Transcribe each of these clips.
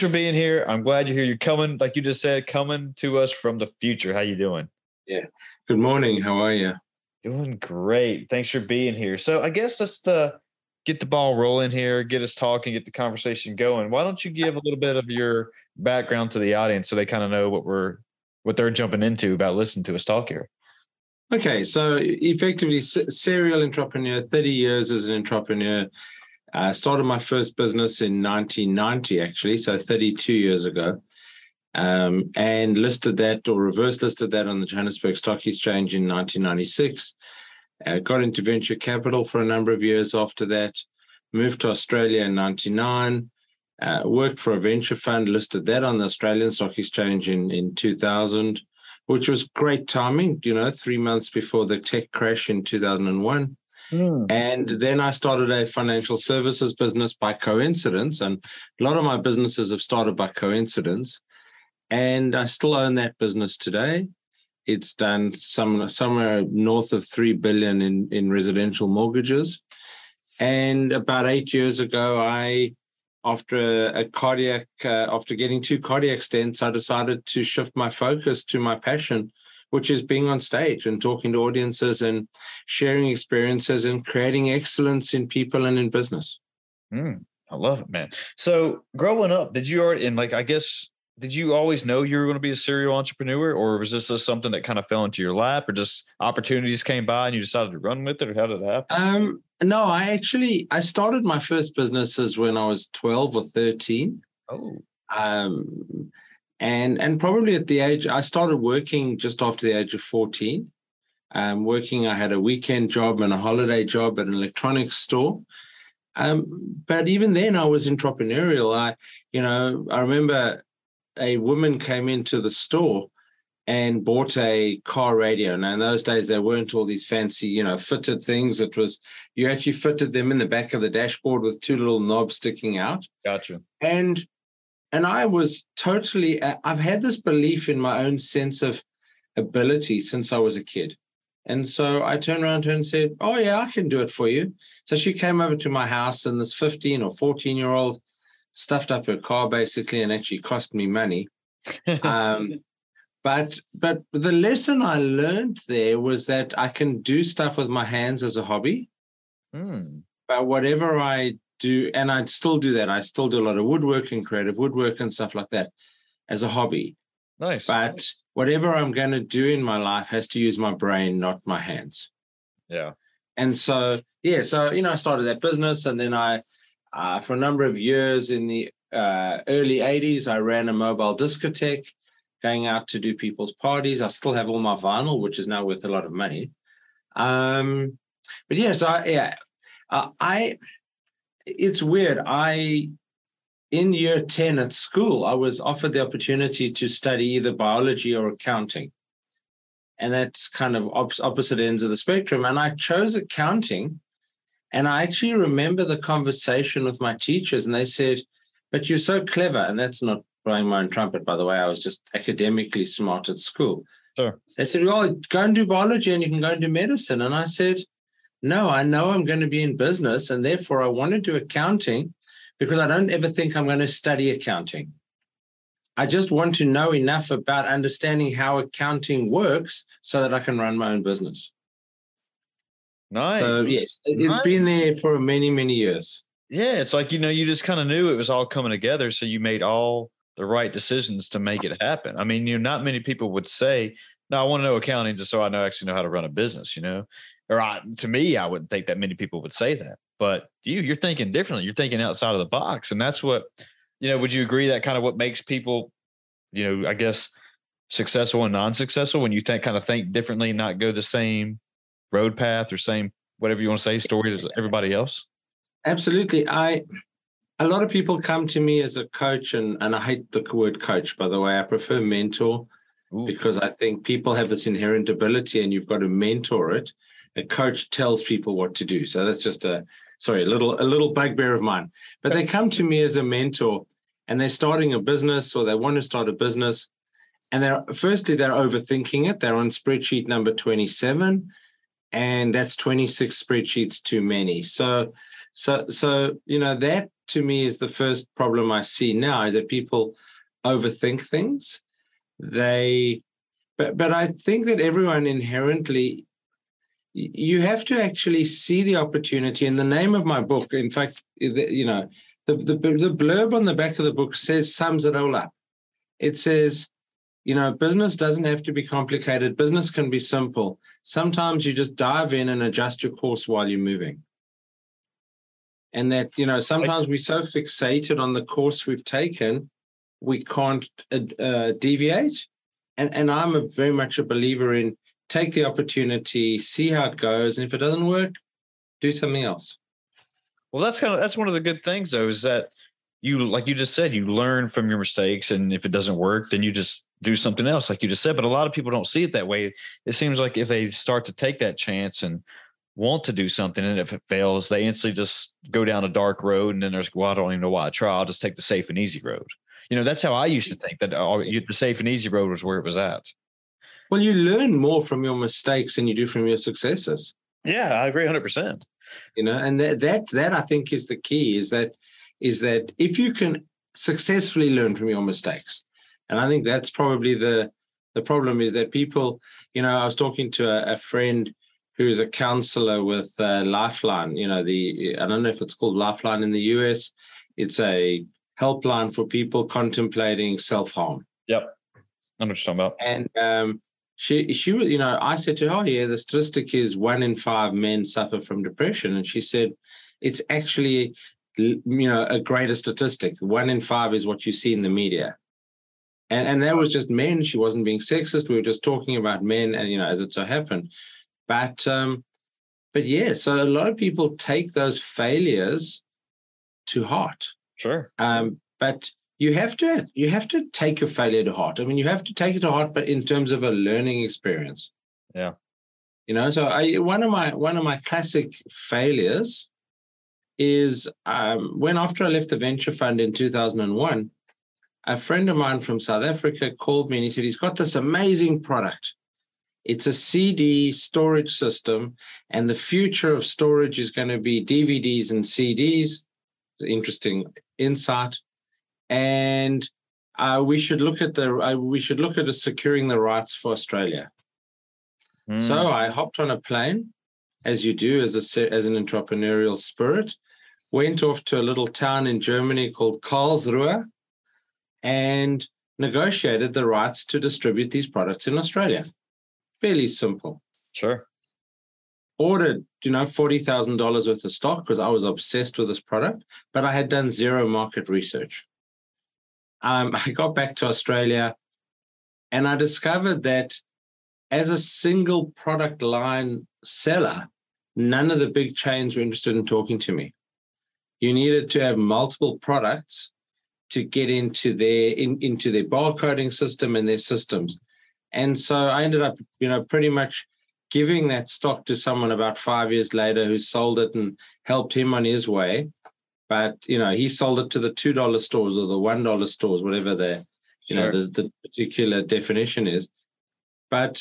Thanks for being here. I'm glad you're here. You're coming, like you just said, coming to us from the future. How you doing? Yeah. Good morning. How are you? Doing great. Thanks for being here. So I guess let's uh, get the ball rolling here, get us talking, get the conversation going. Why don't you give a little bit of your background to the audience so they kind of know what we're what they're jumping into about listening to us talk here? Okay, so effectively, serial entrepreneur, 30 years as an entrepreneur. I uh, started my first business in 1990, actually, so 32 years ago, um, and listed that or reverse listed that on the Johannesburg Stock Exchange in 1996. Uh, got into venture capital for a number of years after that. Moved to Australia in 99. Uh, worked for a venture fund, listed that on the Australian Stock Exchange in, in 2000 which was great timing, you know, three months before the tech crash in 2001. Mm. And then I started a financial services business by coincidence. And a lot of my businesses have started by coincidence. And I still own that business today. It's done some somewhere north of three billion in, in residential mortgages. And about eight years ago, I after a, cardiac, uh, after getting two cardiac stents, I decided to shift my focus to my passion, which is being on stage and talking to audiences and sharing experiences and creating excellence in people and in business. Mm, I love it, man. So growing up, did you already, and like, I guess, did you always know you were going to be a serial entrepreneur or was this just something that kind of fell into your lap or just opportunities came by and you decided to run with it or how did it happen? Um, no, I actually I started my first businesses when I was 12 or 13. Oh. Um, and and probably at the age I started working just after the age of 14. Um, working, I had a weekend job and a holiday job at an electronics store. Um, but even then, I was entrepreneurial. I, you know, I remember a woman came into the store and bought a car radio. Now, in those days, there weren't all these fancy, you know, fitted things. It was you actually fitted them in the back of the dashboard with two little knobs sticking out. Gotcha. And and I was totally. I've had this belief in my own sense of ability since I was a kid. And so I turned around to her and said, Oh, yeah, I can do it for you. So she came over to my house, and this 15 or 14 year old stuffed up her car basically and actually cost me money. um, but but the lesson I learned there was that I can do stuff with my hands as a hobby. Mm. But whatever I do, and I still do that. I still do a lot of woodworking, creative woodwork, and stuff like that as a hobby. Nice. But whatever I'm going to do in my life has to use my brain, not my hands. Yeah. And so, yeah, so you know, I started that business, and then I, uh, for a number of years in the uh, early '80s, I ran a mobile discotheque going out to do people's parties. I still have all my vinyl, which is now worth a lot of money. Um, but yeah, so I, yeah, uh, I. It's weird. I in year 10 at school, I was offered the opportunity to study either biology or accounting. And that's kind of op- opposite ends of the spectrum. And I chose accounting. And I actually remember the conversation with my teachers, and they said, But you're so clever. And that's not blowing my own trumpet, by the way. I was just academically smart at school. Sure. They said, Well, go and do biology and you can go and do medicine. And I said, No, I know I'm going to be in business. And therefore, I want to do accounting because I don't ever think I'm going to study accounting. I just want to know enough about understanding how accounting works so that I can run my own business. Nice. So, yes, it's nice. been there for many, many years. Yeah, it's like, you know, you just kind of knew it was all coming together. So you made all the right decisions to make it happen. I mean, you know, not many people would say, "No, I want to know accounting just so I know actually know how to run a business." You know, or I, to me, I wouldn't think that many people would say that. But you, you're thinking differently. You're thinking outside of the box, and that's what, you know. Would you agree that kind of what makes people, you know, I guess, successful and non-successful when you think kind of think differently, not go the same road path or same whatever you want to say story as everybody else? Absolutely. I a lot of people come to me as a coach, and, and I hate the word coach, by the way. I prefer mentor Ooh. because I think people have this inherent ability and you've got to mentor it. A coach tells people what to do. So that's just a sorry, a little a little bugbear of mine. But they come to me as a mentor and they're starting a business or they want to start a business. And they're firstly, they're overthinking it. They're on spreadsheet number 27, and that's 26 spreadsheets too many. So so so you know that to me is the first problem I see now is that people overthink things. They, but but I think that everyone inherently, you have to actually see the opportunity. In the name of my book, in fact, you know, the the, the blurb on the back of the book says sums it all up. It says you know, business doesn't have to be complicated. Business can be simple. Sometimes you just dive in and adjust your course while you're moving. And that, you know, sometimes we're so fixated on the course we've taken, we can't uh, uh, deviate. And, and I'm a, very much a believer in take the opportunity, see how it goes. And if it doesn't work, do something else. Well, that's kind of that's one of the good things though, is that you like you just said, you learn from your mistakes. And if it doesn't work, then you just do something else, like you just said. But a lot of people don't see it that way. It seems like if they start to take that chance and want to do something, and if it fails, they instantly just go down a dark road, and then there's, well, I don't even know why I try. I'll just take the safe and easy road. You know, that's how I used to think that oh, the safe and easy road was where it was at. Well, you learn more from your mistakes than you do from your successes. Yeah, I agree, hundred percent. You know, and that that that I think is the key. Is that is that if you can successfully learn from your mistakes, and I think that's probably the the problem is that people, you know, I was talking to a, a friend who's a counselor with uh, Lifeline. You know, the I don't know if it's called Lifeline in the US. It's a helpline for people contemplating self harm. Yep, I know what you're talking about. And um, she she you know I said to her, oh yeah, the statistic is one in five men suffer from depression, and she said it's actually you know a greater statistic. One in five is what you see in the media and and that was just men. She wasn't being sexist. We were just talking about men, and you know, as it so happened. But um, but yeah, so a lot of people take those failures to heart. Sure. Um, but you have to you have to take your failure to heart. I mean, you have to take it to heart, but in terms of a learning experience. Yeah. You know, so I one of my one of my classic failures is um, when after I left the venture fund in 2001, a friend of mine from South Africa called me and he said he's got this amazing product. It's a CD storage system, and the future of storage is going to be DVDs and CDs. Interesting insight. And uh, we should look at the uh, we should look at securing the rights for Australia. Mm. So I hopped on a plane, as you do as a as an entrepreneurial spirit, went off to a little town in Germany called Karlsruhe, and negotiated the rights to distribute these products in Australia. Fairly simple. Sure. Ordered, you know, $40,000 worth of stock because I was obsessed with this product, but I had done zero market research. Um, I got back to Australia and I discovered that as a single product line seller, none of the big chains were interested in talking to me. You needed to have multiple products to get into their in, into their barcoding system and their systems. And so I ended up, you know, pretty much giving that stock to someone about five years later who sold it and helped him on his way. But you know, he sold it to the two dollar stores or the one dollar stores, whatever the you sure. know the, the particular definition is. But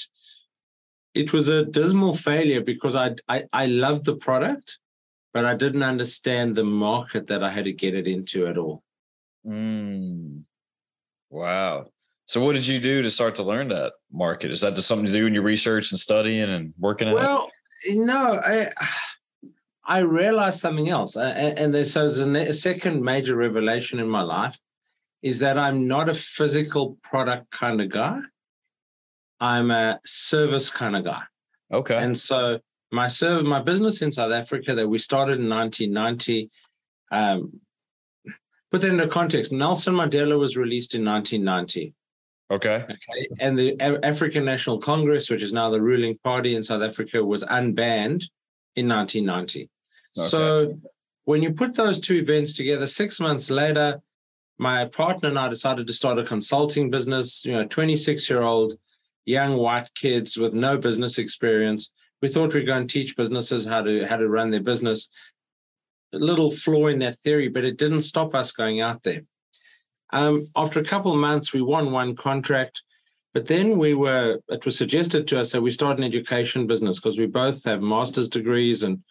it was a dismal failure because I, I I loved the product, but I didn't understand the market that I had to get it into at all. Mm. Wow. So what did you do to start to learn that market? Is that just something to do in your research and studying and working well, it? Well, no, I I realized something else, and there's so there's a second major revelation in my life is that I'm not a physical product kind of guy. I'm a service kind of guy. Okay. And so my serve my business in South Africa that we started in 1990 um, put that into context. Nelson Mandela was released in 1990. Okay. Okay. And the African National Congress, which is now the ruling party in South Africa, was unbanned in 1990. Okay. So when you put those two events together, six months later, my partner and I decided to start a consulting business. You know, 26 year old young white kids with no business experience. We thought we'd go and teach businesses how to how to run their business little flaw in that theory, but it didn't stop us going out there. Um, after a couple of months, we won one contract, but then we were, it was suggested to us that we start an education business because we both have master's degrees and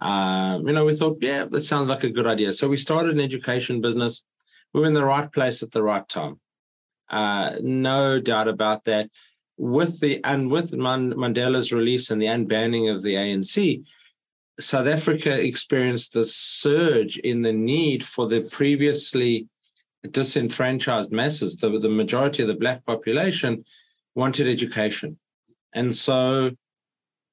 Um, you know, we thought, yeah, that sounds like a good idea. So we started an education business. We were in the right place at the right time. Uh, no doubt about that. With the and with Mandela's release and the unbanning of the ANC, South Africa experienced the surge in the need for the previously disenfranchised masses, the, the majority of the black population, wanted education. And so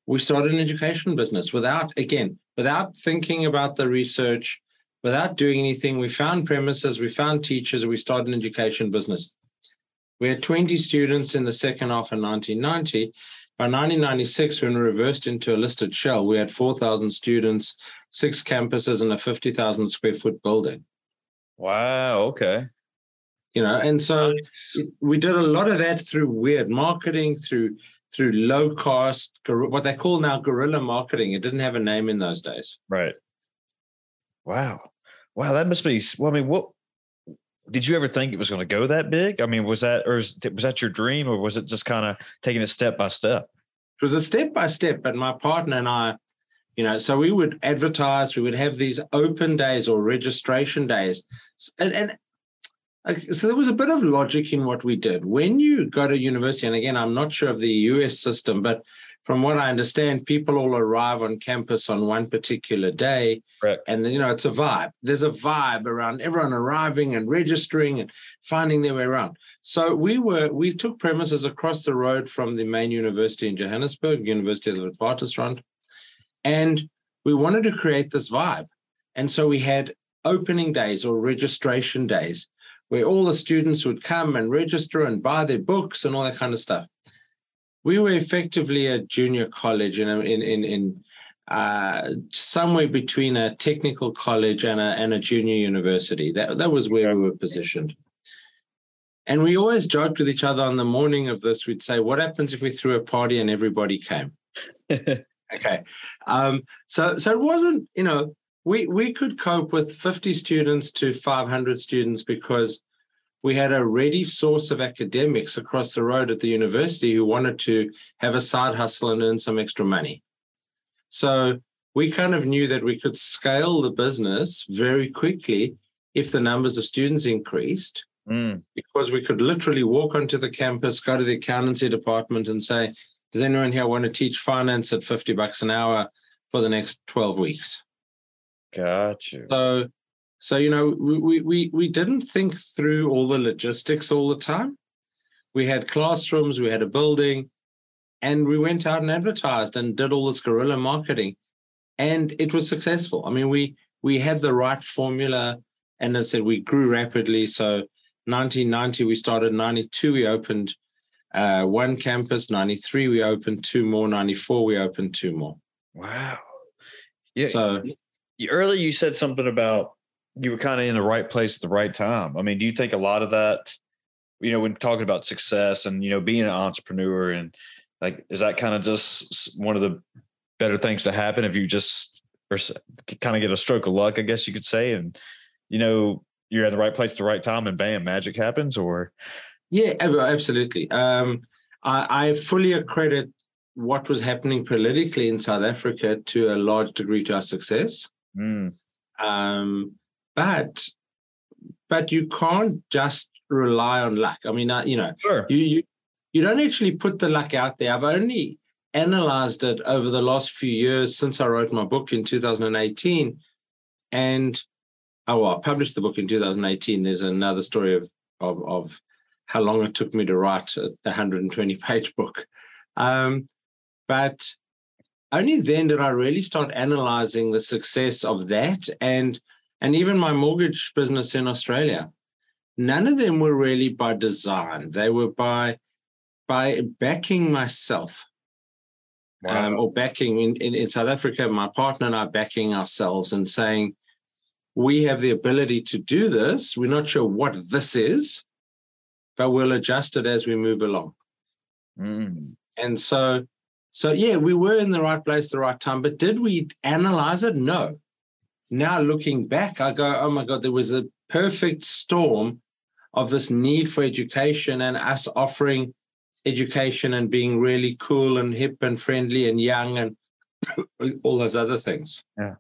we started an education business without, again, without thinking about the research, without doing anything. We found premises, we found teachers, we started an education business. We had 20 students in the second half of 1990. By 1996, when we reversed into a listed shell, we had 4,000 students, six campuses, and a 50,000 square foot building. Wow. Okay. You know, and so we did a lot of that through weird marketing, through through low cost, what they call now guerrilla marketing. It didn't have a name in those days. Right. Wow. Wow. That must be, well, I mean, what, did you ever think it was going to go that big? I mean, was that, or was, was that your dream or was it just kind of taking it step by step? It was a step by step, but my partner and I, you know, so we would advertise, we would have these open days or registration days. And, and so there was a bit of logic in what we did. When you go to university, and again, I'm not sure of the US system, but from what I understand, people all arrive on campus on one particular day. Correct. And you know, it's a vibe. There's a vibe around everyone arriving and registering and finding their way around. So we were we took premises across the road from the main university in Johannesburg, University of the Witwatersrand, and we wanted to create this vibe. And so we had opening days or registration days where all the students would come and register and buy their books and all that kind of stuff. We were effectively a junior college in in in, in uh, somewhere between a technical college and a and a junior university. That that was where we were positioned. And we always joked with each other on the morning of this. We'd say, "What happens if we threw a party and everybody came?" okay, um, so so it wasn't you know we we could cope with 50 students to 500 students because we had a ready source of academics across the road at the university who wanted to have a side hustle and earn some extra money. So we kind of knew that we could scale the business very quickly if the numbers of students increased, mm. because we could literally walk onto the campus, go to the accountancy department, and say, Does anyone here want to teach finance at 50 bucks an hour for the next 12 weeks? Gotcha. So, so you know, we we we didn't think through all the logistics all the time. We had classrooms, we had a building, and we went out and advertised and did all this guerrilla marketing, and it was successful. I mean, we we had the right formula, and as I said, we grew rapidly. So, 1990 we started, 92 we opened uh, one campus, 93 we opened two more, 94 we opened two more. Wow. Yeah. So earlier you said something about you were kind of in the right place at the right time. I mean, do you think a lot of that, you know, when talking about success and you know being an entrepreneur and like, is that kind of just one of the better things to happen if you just or kind of get a stroke of luck, I guess you could say, and you know you're at the right place at the right time, and bam, magic happens, or yeah, absolutely. Um, I, I fully accredit what was happening politically in South Africa to a large degree to our success. Mm. Um, but but you can't just rely on luck. I mean, uh, you know, sure. you you you don't actually put the luck out there. I've only analyzed it over the last few years since I wrote my book in 2018, and oh, well, I published the book in 2018. There's another story of of of how long it took me to write a 120 page book. Um, but only then did I really start analyzing the success of that and and even my mortgage business in Australia. None of them were really by design. They were by by backing myself. Wow. Um, or backing in, in, in South Africa, my partner and I backing ourselves and saying, we have the ability to do this. We're not sure what this is, but we'll adjust it as we move along. Mm. And so so yeah, we were in the right place, the right time. But did we analyze it? No. Now looking back, I go, oh my God, there was a perfect storm of this need for education and us offering education and being really cool and hip and friendly and young and all those other things. Yeah.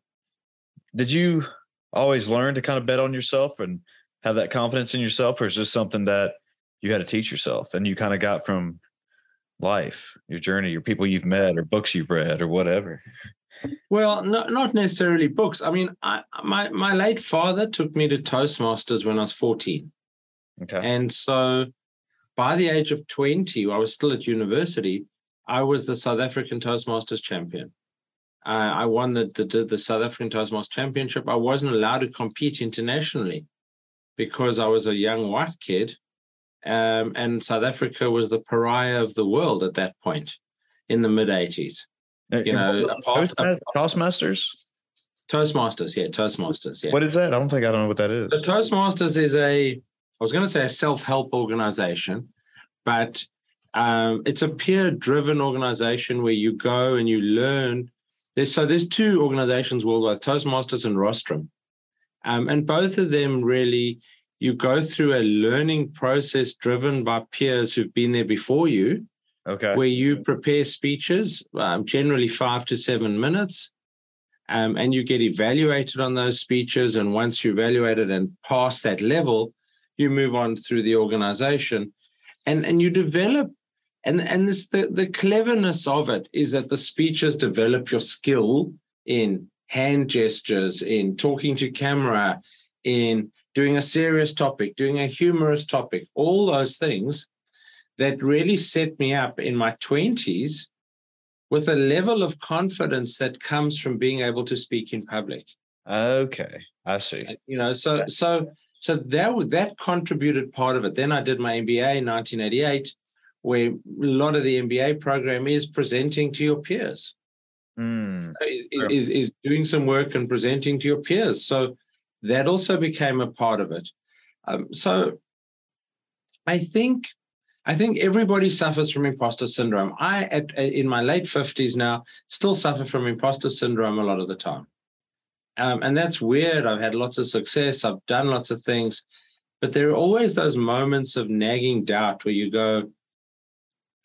Did you always learn to kind of bet on yourself and have that confidence in yourself, or is this something that you had to teach yourself and you kind of got from life, your journey, your people you've met, or books you've read, or whatever? Well, no, not necessarily books. I mean, I, my my late father took me to Toastmasters when I was fourteen, Okay. and so by the age of twenty, I was still at university. I was the South African Toastmasters champion. Uh, I won the, the the South African Toastmasters championship. I wasn't allowed to compete internationally because I was a young white kid, um, and South Africa was the pariah of the world at that point in the mid eighties. You know, apart- Toastmasters? Toastmasters? Toastmasters, yeah, Toastmasters, yeah. What is that? I don't think I don't know what that is. The Toastmasters is a, I was going to say a self-help organization, but um, it's a peer-driven organization where you go and you learn. There's so there's two organizations worldwide, Toastmasters and Rostrum, um, and both of them really you go through a learning process driven by peers who've been there before you, Okay. where you prepare speeches, um, generally five to seven minutes, um, and you get evaluated on those speeches. And once you're evaluated and pass that level, you move on through the organization, and and you develop. And and this the, the cleverness of it is that the speeches develop your skill in hand gestures, in talking to camera, in doing a serious topic, doing a humorous topic, all those things that really set me up in my 20s with a level of confidence that comes from being able to speak in public. Okay. I see. you know so so so that that contributed part of it. Then i did my mba in 1988 where a lot of the mba program is presenting to your peers. Mm, is, is, is doing some work and presenting to your peers. So that also became a part of it. Um, so i think i think everybody suffers from imposter syndrome. I at, in my late 50s now still suffer from imposter syndrome a lot of the time. Um, and that's weird. I've had lots of success. I've done lots of things. But there are always those moments of nagging doubt where you go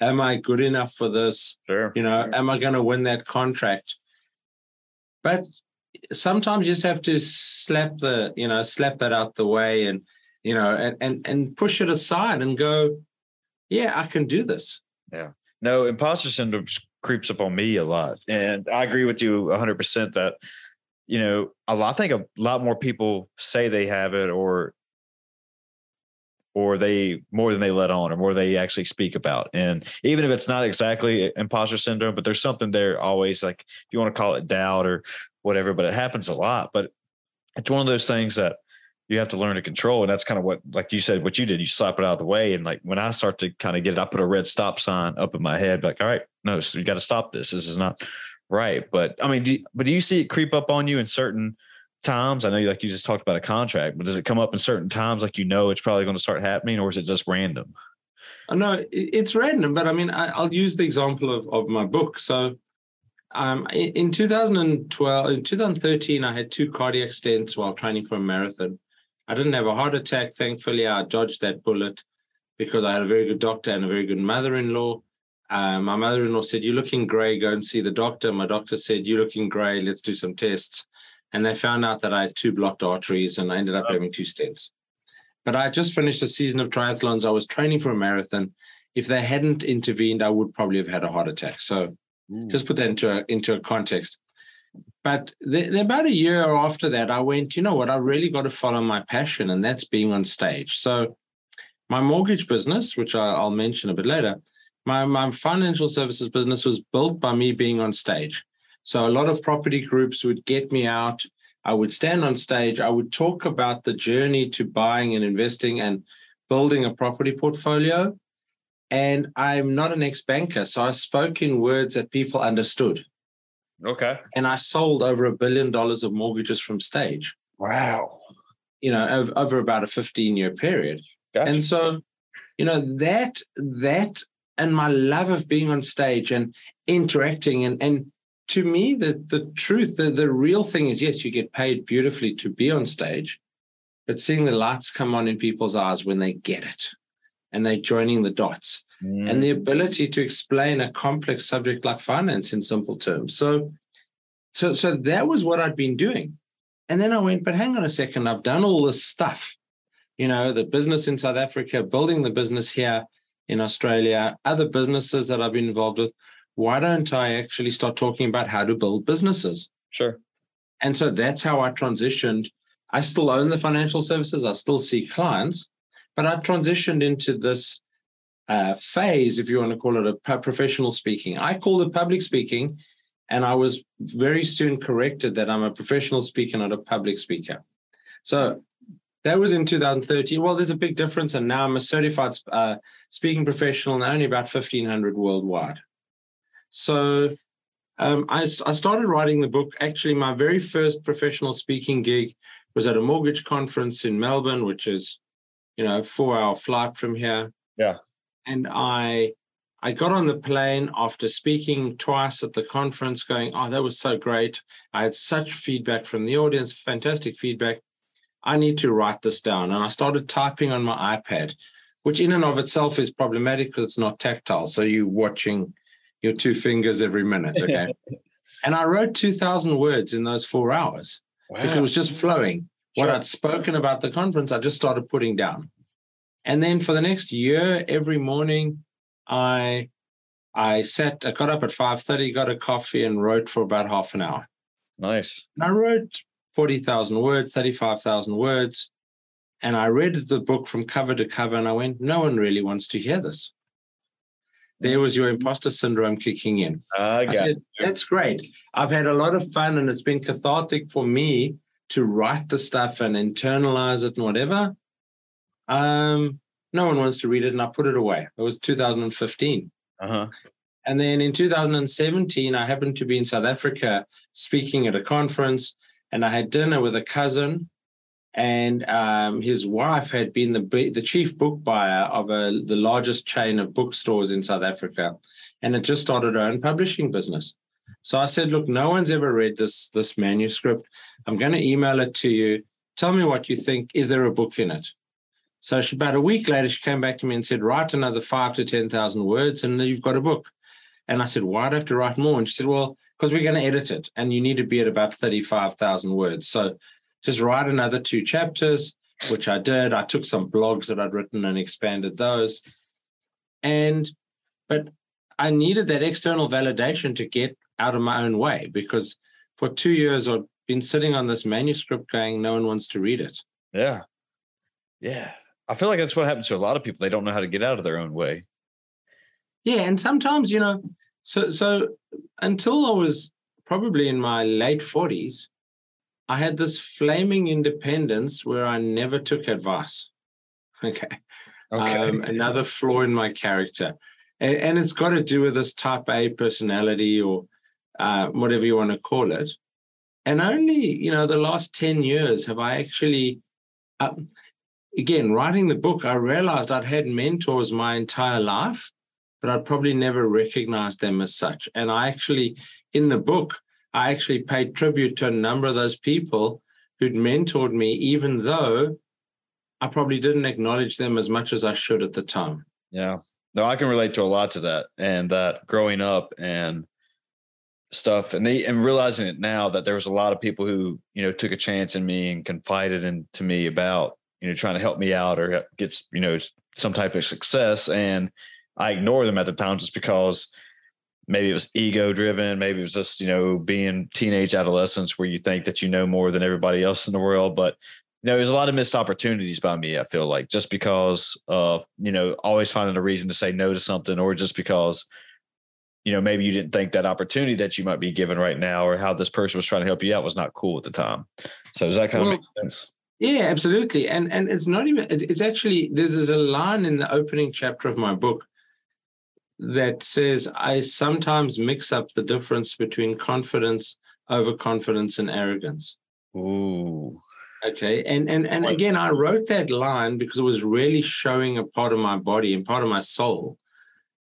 am i good enough for this? Sure. you know am i going to win that contract? But sometimes you just have to slap the you know slap that out the way and you know and and, and push it aside and go yeah i can do this Yeah. No, imposter syndrome creeps up on me a lot. And I agree with you 100% that, you know, a lot, I think a lot more people say they have it or, or they more than they let on or more they actually speak about. And even if it's not exactly imposter syndrome, but there's something there always like, if you want to call it doubt or whatever, but it happens a lot. But it's one of those things that you have to learn to control. And that's kind of what, like you said, what you did, you slap it out of the way. And like when I start to kind of get it, I put a red stop sign up in my head, like, all right, no, so you got to stop this. This is not right. But I mean, do you, but do you see it creep up on you in certain times? I know, like you just talked about a contract, but does it come up in certain times, like you know it's probably going to start happening, or is it just random? Uh, no, it's random but i mean I, i'll use the example of, of my book so um, in, in 2012 in 2013 i had two cardiac stents while training for a marathon i didn't have a heart attack thankfully i dodged that bullet because i had a very good doctor and a very good mother-in-law uh, my mother-in-law said you're looking gray go and see the doctor my doctor said you're looking gray let's do some tests and they found out that i had two blocked arteries and i ended up Oh. having two stents but I just finished a season of triathlons. I was training for a marathon. If they hadn't intervened, I would probably have had a heart attack. So just mm. put that into a, into a context. But the, the- about a year after that, I went, you know what? I really got to follow my passion, and that's being on stage. So my mortgage business, which I, I'll mention a bit later, my, my financial services business was built by me being on stage. So a lot of property groups would get me out. I would stand on stage. I would talk about the journey to buying and investing and building a property portfolio. And I'm not an ex banker. So I spoke in words that people understood. Okay. And I sold over a billion dollars of mortgages from stage, Wow. you know, over, over about a 15 year period. Gotcha. And so, you know, that, that, and my love of being on stage and interacting and, and, to me, the the truth, the, the real thing is yes, you get paid beautifully to be on stage, but seeing the lights come on in people's eyes when they get it and they're joining the dots Mm, and the ability to explain a complex subject like finance in simple terms. So So, so that was what I'd been doing. And then I went, but hang on a second, I've done all this stuff, you know, the business in South Africa, building the business here in Australia, other businesses that I've been involved with. Why don't I actually start talking about how to build businesses? Sure. And so that's how I transitioned. I still own the financial services, I still see clients, but I transitioned into this uh, phase, if you want to call it a professional speaking. I call it public speaking, and I was very soon corrected that I'm a professional speaker, not a public speaker. So that was in 2013. Well, there's a big difference, and now I'm a certified uh, speaking professional, and only about 1,500 worldwide. So um, I, I started writing the book. Actually, my very first professional speaking gig was at a mortgage conference in Melbourne, which is, you know, four-hour flight from here. Yeah and I I got on the plane after speaking twice at the conference, going, Oh, that was so great. I had such feedback from the audience, fantastic feedback. I need to write this down. And I started typing on my iPad, which in and of itself is problematic because it's not tactile. So you're watching your two fingers every minute. Okay. and I wrote 2,000 words in those four hours wow. because it was just flowing. Sure. What I'd spoken about the conference, I just started putting down. And then for the next year, every morning, I I sat, I got up at 5:30, got a coffee, and wrote for about half an hour. Nice. And I wrote 40,000 words, 35,000 words. And I read the book from cover to cover, and I went, no one really wants to hear this. There was your imposter syndrome kicking in. I, I said, that's great. I've had a lot of fun, and it's been cathartic for me to write the stuff and internalize it and whatever. Um, no one wants to read it, and I put it away. It was 2015. Uh-huh. And then in 2017, I happened to be in South Africa speaking at a conference, and I had dinner with a cousin, and um, his wife had been the the chief book buyer of a, the largest chain of bookstores in South Africa, and had just started her own publishing business. So I said, "Look, no one's ever read this this manuscript. I'm going to email it to you. Tell me what you think. Is there a book in it?" So she, about a week later, she came back to me and said, write another five to 10,000 words and you've got a book. And I said, why do I have to write more? And she said, well, because we're going to edit it and you need to be at about 35,000 words. So just write another two chapters, which I did. I took some blogs that I'd written and expanded those. And, but I needed that external validation to get out of my own way because for two years I've been sitting on this manuscript going, no one wants to read it. Yeah. Yeah. I feel like that's what happens to a lot of people. They don't know how to get out of their own way. Yeah, and sometimes you know, so so until I was probably in my late forties, I had this flaming independence where I never took advice. Okay. Okay. Um, another flaw in my character. And, and, it's got to do with this type A personality or uh, whatever you want to call it. And only, you know, the last 10 years have I actually, uh, again, writing the book, I realized I'd had mentors my entire life, but I'd probably never recognized them as such. And I actually, in the book, I actually paid tribute to a number of those people who'd mentored me, even though I probably didn't acknowledge them as much as I should at the time. Yeah. No, I can relate to a lot to that and that growing up and stuff and they and realizing it now that there was a lot of people who you know took a chance in me and confided in to me about you know, trying to help me out or get you know, some type of success. And I ignore them at the time just because maybe it was ego driven. Maybe it was just, you know, being teenage adolescence where you think that you know more than everybody else in the world. But, you know, there's a lot of missed opportunities by me, I feel like, just because of, you know, always finding a reason to say no to something or just because, you know, maybe you didn't think that opportunity that you might be given right now or how this person was trying to help you out was not cool at the time. So does that kind well, of make sense? Yeah, absolutely. And and it's not even it's actually there's a line in the opening chapter of my book that says I sometimes mix up the difference between confidence, overconfidence, and arrogance. Ooh. Okay. And and and again, I wrote that line because it was really showing a part of my body and part of my soul,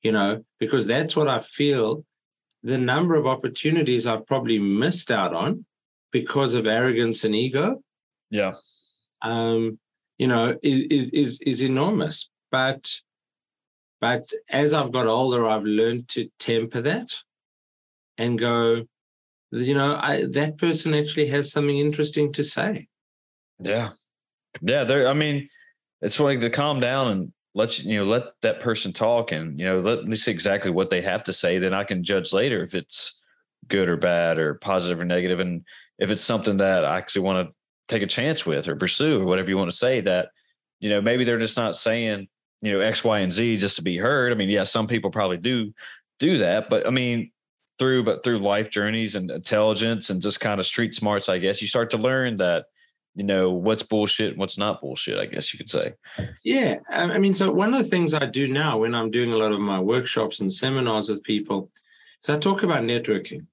you know, because that's what I feel the number of opportunities I've probably missed out on because of arrogance and ego. Yeah um, you know, is, is is enormous. But but as I've got older, I've learned to temper that and go, you know, I, that person actually has something interesting to say. Yeah. Yeah. There, I mean, it's like to calm down and let you, know, let that person talk and, you know, let me see exactly what they have to say. Then I can judge later if it's good or bad or positive or. And if it's something that I actually want to take a chance with or pursue or whatever you want to say that, you know, maybe they're just not saying, you know, X, Y, and Z just to be heard. I mean, yeah, some people probably do do that, but I mean, through but through life journeys and intelligence and just kind of street smarts, I guess you start to learn that you know what's bullshit and what's not bullshit. I guess you could say. Yeah, I mean, so one of the things I do now when I'm doing a lot of my workshops and seminars with people, so I talk about networking.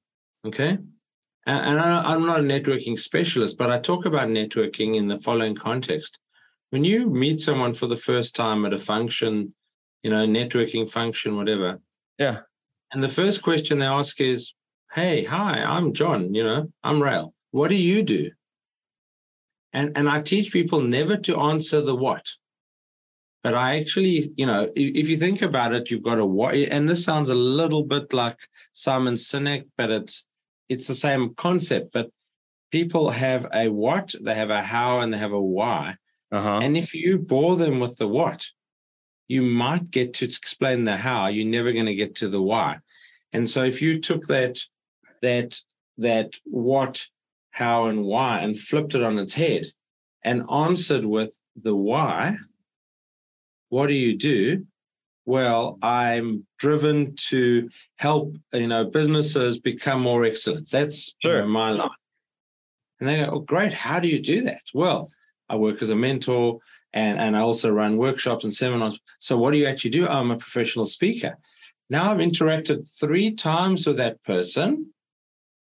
Okay, and I'm not a networking specialist, but I talk about networking in the following context. When you meet someone for the first time at a function, you know, networking function, whatever. Yeah. And the first question they ask is, Hey, hi, I'm John, you know, I'm Rail. What do you do? And and I teach people never to answer the what. But I actually, you know, if you think about it, you've got a what, and this sounds a little bit like Simon Sinek, but it's it's the same concept. But people have a what, they have a how, and they have a why. Uh-huh. And if you bore them with the what, you might get to explain the how. You're never going to get to the why. And so if you took that that that what, how, and why and flipped it on its head and answered with the why, what do you do? Well, I'm driven to help you know businesses become more excellent. That's sure. you know, my line. And they go, oh, great. How do you do that? Well, I work as a mentor and, and I also run workshops and seminars. So, what do you actually do? I'm a professional speaker. Now I've interacted three times with that person,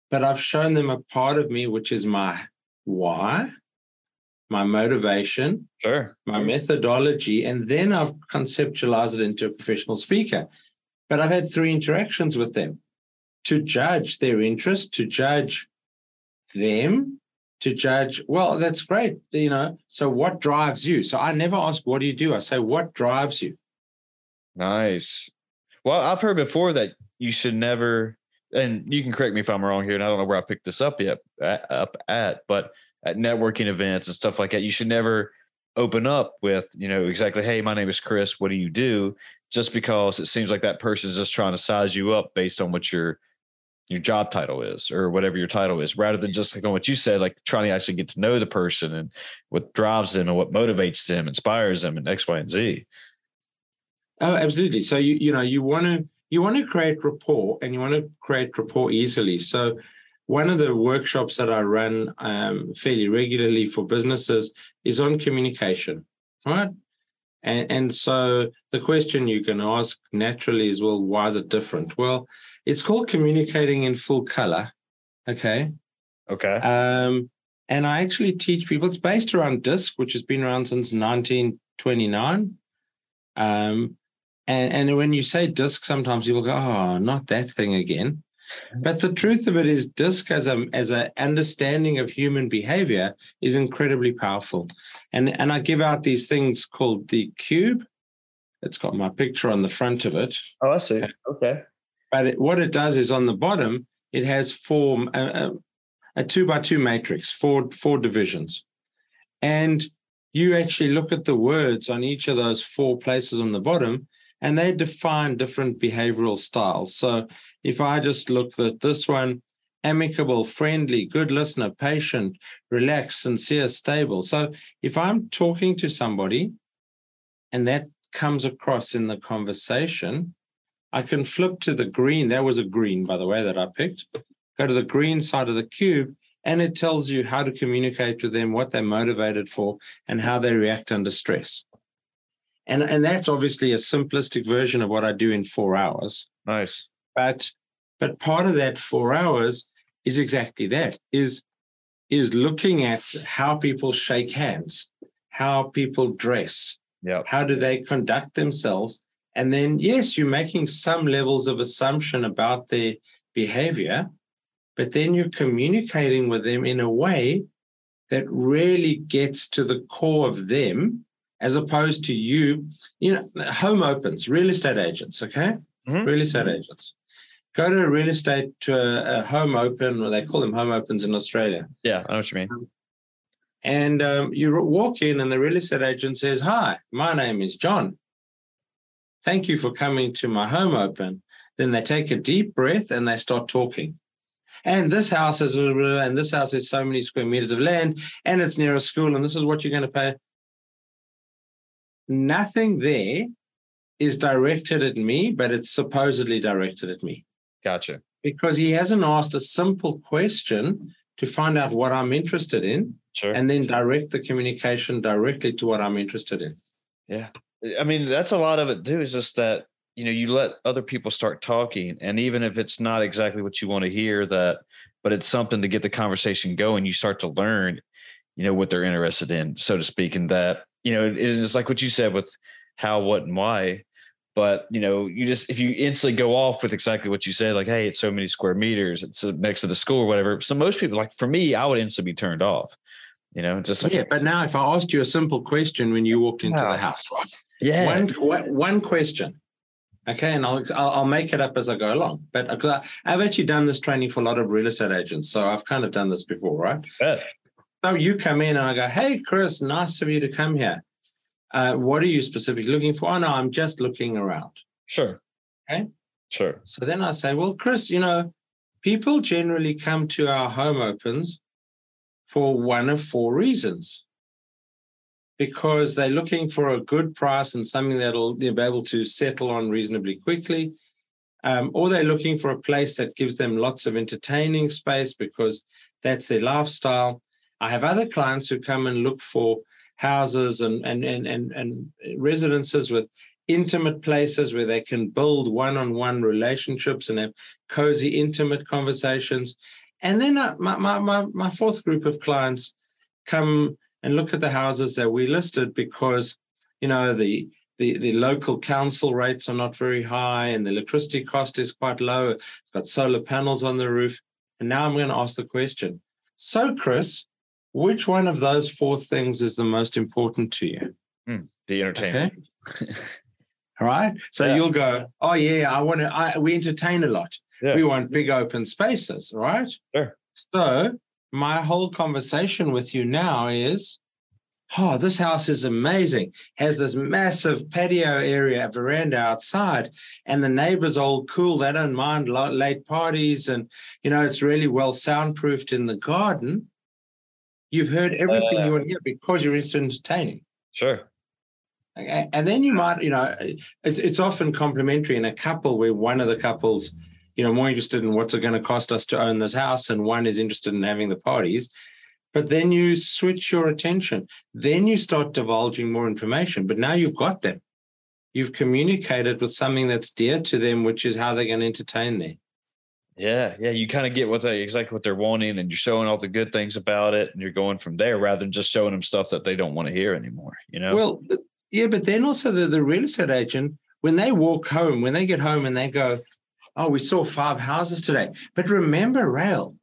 but I've shown them a part of me, which is my why, my motivation, sure. my methodology, and then I've conceptualized it into a professional speaker. But I've had three interactions with them to judge their interest, to judge them, to judge, well, that's great. You know, so what drives you? So I never ask, what do you do? I say, what drives you? Nice. Well, I've heard before that you should never, and you can correct me if I'm wrong here, and I don't know where I picked this up yet, up at, but at networking events and stuff like that, you should never open up with, you know, exactly, hey, my name is Chris. What do you do? Just because it seems like that person is just trying to size you up based on what you're your job title is or whatever your title is rather than just like on what you said like trying to actually get to know the person and what drives them and what motivates them inspires them and x y and z oh absolutely so you you know you want to you want to create rapport and you want to create rapport easily so one of the workshops that i run um, fairly regularly for businesses is on communication right and and so the question you can ask naturally is well why is it different well it's called Communicating in Full Color. Okay. Okay. Um, and I actually teach people, it's based around DISC, which has been around since 1929. Um, and, and when you say DISC, sometimes people go, oh, not that thing again. Mm-hmm. But the truth of it is, DISC as a as an understanding of human behavior is incredibly powerful. And and I give out these things called the cube. It's got my picture on the front of it. Oh, I see. Okay. But it, what it does is on the bottom, it has four a, a two by two matrix, four four divisions, and you actually look at the words on each of those four places on the bottom, and they define different behavioral styles. So if I just look at this one, amicable, friendly, good listener, patient, relaxed, sincere, stable. So if I'm talking to somebody and that comes across in the conversation, I can flip to the green. That was a green, by the way, that I picked. Go to the green side of the cube, and it tells you how to communicate with them, what they're motivated for, and how they react under stress. And, and that's obviously a simplistic version of what I do in four hours. Nice. But but part of that four hours is exactly that, is is looking at how people shake hands, how people dress, yeah, how do they conduct themselves and then, yes, you're making some levels of assumption about their behavior, but then you're communicating with them in a way that really gets to the core of them as opposed to you. You know, home opens, real estate agents, okay? Mm-hmm. Real estate agents go to a real estate to a, a home open, or they call them home opens in Australia. Yeah, I know what you mean. And um, you walk in, and the real estate agent says, Hi, my name is John. Thank you for coming to my home open. Then they take a deep breath and they start talking. And this house is, and this house is so many square meters of land, and it's near a school, and this is what you're going to pay. Nothing there is directed at me, but it's supposedly directed at me. Gotcha. Because he hasn't asked a simple question to find out what I'm interested in Sure. and then direct the communication directly to what I'm interested in. Yeah. I mean, that's a lot of it too, is just that, you know, you let other people start talking. And even if it's not exactly what you want to hear, that, but it's something to get the conversation going, you start to learn, you know, what they're interested in, so to speak. And that, you know, it is like what you said with how, what, and why. But, you know, you just, if you instantly go off with exactly what you said, like, hey, it's so many square meters, it's next to the school or whatever. So most people, like for me, I would instantly be turned off. You know, just like, Yeah, but now if I asked you a simple question when you walked into Yeah. the house, right? yeah, One, one question. Okay, and I'll, I'll I'll make it up as I go along. But uh, I- I've actually done this training for a lot of real estate agents, so I've kind of done this before, right? bet. So you come in and I go, "Hey, Chris, nice of you to come here. Uh, what are you specifically looking for?" Oh no, I'm just looking around. sure. Okay. Sure. So then I say, "Well, Chris, you know, people generally come to our home opens for one of four reasons." because they're looking for a good price and something that'll be able to settle on reasonably quickly. Um, or they're looking for a place that gives them lots of entertaining space because that's their lifestyle. I have other clients who come and look for houses and and and and, and residences with intimate places where they can build one-on-one relationships and have cozy, intimate conversations. And then uh, my, my my my fourth group of clients come and look at the houses that we listed because you know the the, the local council rates are not very high and the electricity cost is quite low. It's got solar panels on the roof. And now I'm going to ask the question. So, Chris, which one of those four things is the most important to you? Hmm, the entertainment. Okay. All right. So Yeah. you'll go, oh yeah, I want to. I, we entertain a lot. Yeah. We want big open spaces, right? Sure. So my whole conversation with you now is, oh, this house is amazing. Has this massive patio area, veranda outside, and the neighbors all cool. They don't mind late parties, and you know it's really well soundproofed in the garden. You've heard everything Uh. you want to hear because you're interested entertaining. Sure. Okay, And then you might, you know, it's, it's often complementary in a couple where one of the couples, you know, more interested in what's it going to cost us to own this house, and one is interested in having the parties. But then you switch your attention. Then you start divulging more information. But now you've got them. You've communicated with something that's dear to them, which is how they're going to entertain there. Yeah, yeah. You kind of get what they exactly what they're wanting, and you're showing all the good things about it, and you're going from there rather than just showing them stuff that they don't want to hear anymore. You know? Well, yeah, but then also the, the real estate agent, when they walk home, when they get home and they go, Oh, we saw five houses today. But remember, Rael,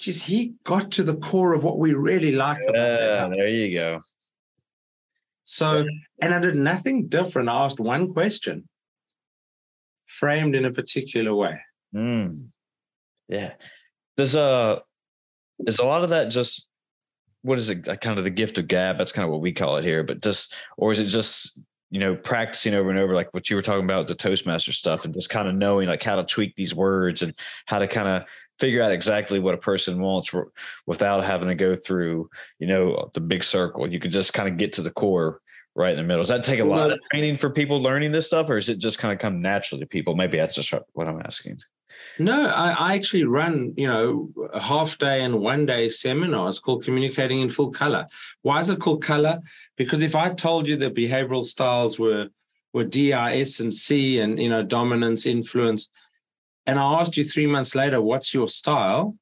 geez, he got to the core of what we really like yeah, there you go. So, and I did nothing different. I asked one question framed in a particular way. Mm. Yeah. There's a there's a lot of that just what is it like kind of the gift of gab? That's kind of what we call it here, but just or is it just you know practicing over and over like what you were talking about the Toastmaster stuff and just kind of knowing like how to tweak these words and how to kind of figure out exactly what a person wants without having to go through you know the big circle. You could just kind of get to the core right in the middle. Does that take a lot of training for people learning this stuff, or is it just kind of come naturally to people? Maybe that's just what I'm asking. No, I, I actually run, you know, a half day and one day seminars called Communicating in Full Color. Why is it called color? Because if I told you that behavioral styles were were D, I, S, and C, and you know, dominance, influence, and I asked you three months later, what's your style?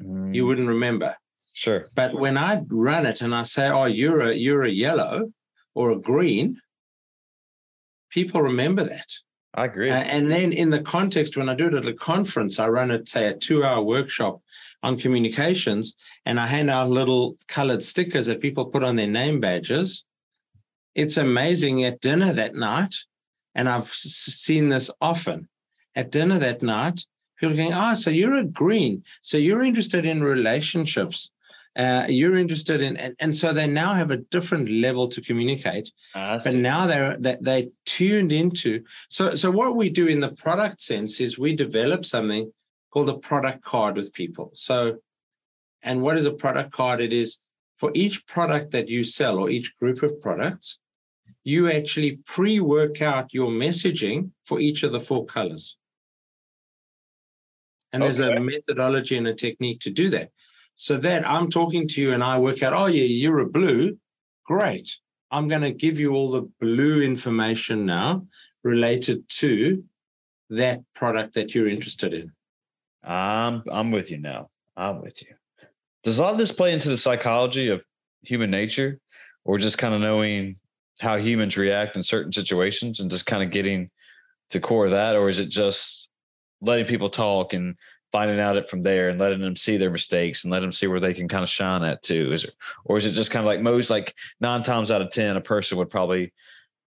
You Mm, wouldn't remember. sure. But when I run it and I say, oh, you're a you're a yellow or a green, people remember that. I agree. Uh, and then in the context, when I do it at a conference, I run it, say, a two hour workshop on communications, and I hand out little colored stickers that people put on their name badges. It's amazing at dinner that night, and I've seen this often. At dinner that night, People going, oh, so you're a green. So you're interested in relationships. Uh, you're interested in, and, and so they now have a different level to communicate. but now they're they, they tuned into. So so what we do in the product sense is we develop something called a product card with people. So, and what is a product card? It is for each product that you sell or each group of products, you actually pre-work out your messaging for each of the four colors. And okay. there's a methodology and a technique to do that. So that I'm talking to you and I work out, oh, yeah, you're a blue. Great. I'm going to give you all the blue information now related to that product that you're interested in. I'm I'm with you now. I'm with you. Does a lot of this play into the psychology of human nature, or just kind of knowing how humans react in certain situations and just kind of getting to core of that, or is it just letting people talk and finding out it from there and letting them see their mistakes and let them see where they can kind of shine at too? Is it, or is it just kind of like most like nine times out of ten, a person would probably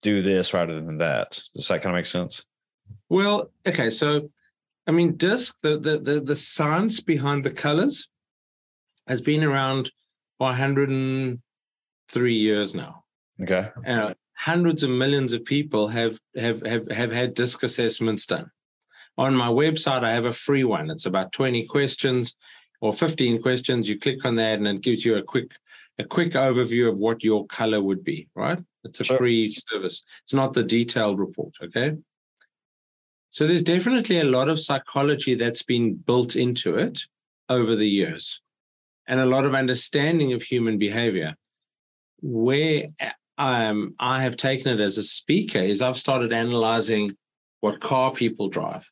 do this rather than that? Does that kind of make sense? Well, okay, so I mean, disc the the the, the science behind the colors has been around for 103 years now. Okay. Uh, hundreds of millions of people have have have have had disc assessments done on my website, I have a free one. It's about 20 questions or 15 questions. You click on that and it gives you a quick a quick overview of what your color would be, right? It's a sure. free service. It's not the detailed report, okay? So there's definitely a lot of psychology that's been built into it over the years and a lot of understanding of human behavior. Where um, I have taken it as a speaker is I've started analyzing what car people drive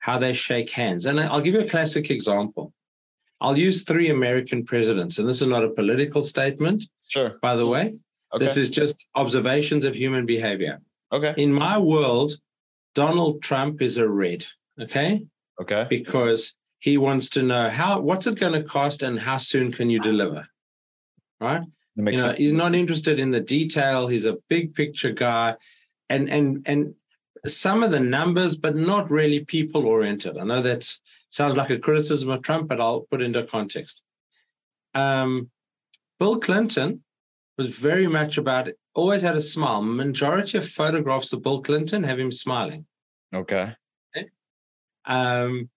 how they shake hands. And I'll give you a classic example. I'll use three American presidents, and this is not a political statement. Sure. By the way, okay. this is just observations of human behavior. Okay. In my world, Donald Trump is a red. Okay. Okay. Because he wants to know how what's it going to cost and how soon can you deliver. Right. You know, sense. he's not interested in the detail. He's a big picture guy, and and and some of the numbers, but not really people oriented. I know that sounds like a criticism of Trump, but I'll put into context. Um, Bill Clinton was very much about it, always had a smile. Majority of photographs of Bill Clinton have him smiling. Okay. okay. Um,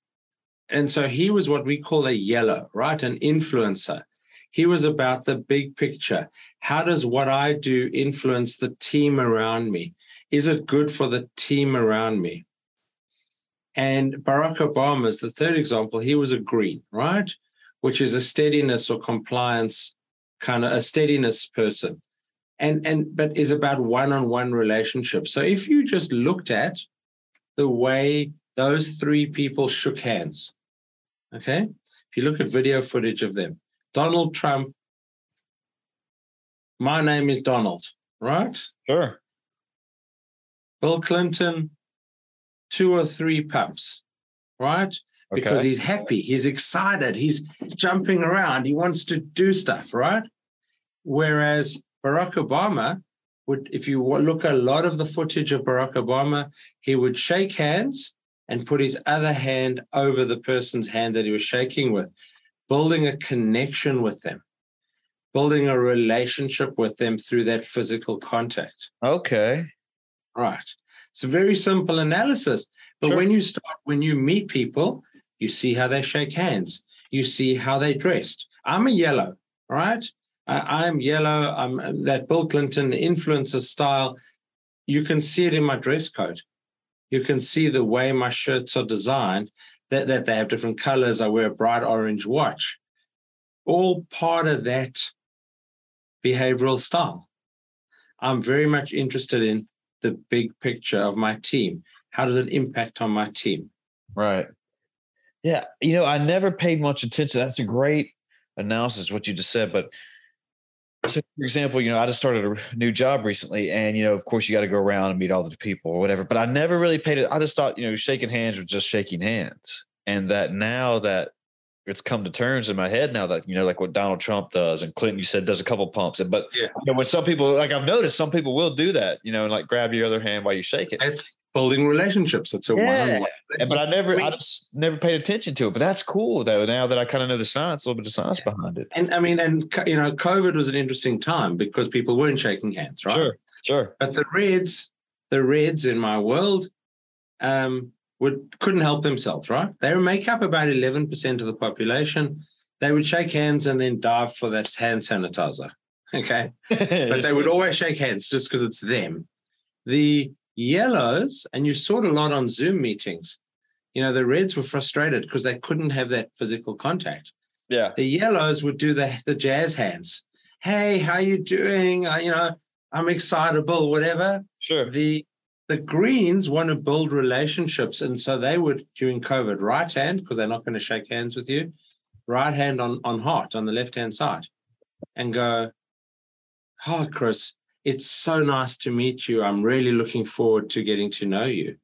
and so he was what we call a yellow, right? An influencer. He was about the big picture. How does what I do influence the team around me? Is it good for the team around me? And Barack Obama is the third example. He was a green, right? Which is a steadiness or compliance kind of a steadiness person. And and but is about one-on-one relationships. So if you just looked at the way those three people shook hands, okay? If you look at video footage of them, Donald Trump, my name is Donald, right? Sure. Bill Clinton, two or three pumps, right? Okay. Because he's happy, he's excited, he's jumping around, he wants to do stuff, right? Whereas Barack Obama would, if you look at a lot of the footage of Barack Obama, he would shake hands and put his other hand over the person's hand that he was shaking with, building a connection with them, building a relationship with them through that physical contact. Okay. Right. It's a very simple analysis. But sure. when you start, when you meet people, you see how they shake hands, you see how they dressed. I'm a yellow, right? I, I'm yellow. I'm uh, that Bill Clinton influencer style. You can see it in my dress code. You can see the way my shirts are designed, that, that they have different colors. I wear a bright orange watch. All part of that behavioral style. I'm very much interested in the big picture of my team? How does it impact on my team? Right. Yeah. You know, I never paid much attention. That's a great analysis, what you just said. But so, for example, you know, I just started a new job recently, and you know, of course, you got to go around and meet all the people or whatever. But I never really paid it. I just thought, you know, shaking hands was just shaking hands, and that now that it's come to terms in my head now that you know like what Donald Trump does and Clinton you said does a couple pumps but yeah. you know, when some people like I've noticed some people will do that you know and like grab your other hand while you shake it it's building relationships. It's a Yeah. one. And- But I never, I mean- just never paid attention to it. But that's cool though. Now that I kind of know the science, a little bit of science behind it. And I mean, and you know, COVID was an interesting time because people weren't shaking hands, right? Sure, sure. But the Reds, the Reds in my world, um, would couldn't help themselves, right? They would make up about eleven percent of the population. They would shake hands and then dive for this hand sanitizer. Okay, but they would always shake hands just because it's them. The yellows, and you saw it a lot on Zoom meetings. You know, the Reds were frustrated because they couldn't have that physical contact yeah, the yellows would do the the jazz hands. Hey, how you doing? Uh, you know, I'm excitable, whatever. sure. The the greens want to build relationships, and so they would during COVID right hand because they're not going to shake hands with you, right hand on on heart on the left hand side, and go, oh Chris, it's so nice to meet you. I'm really looking forward to getting to know you.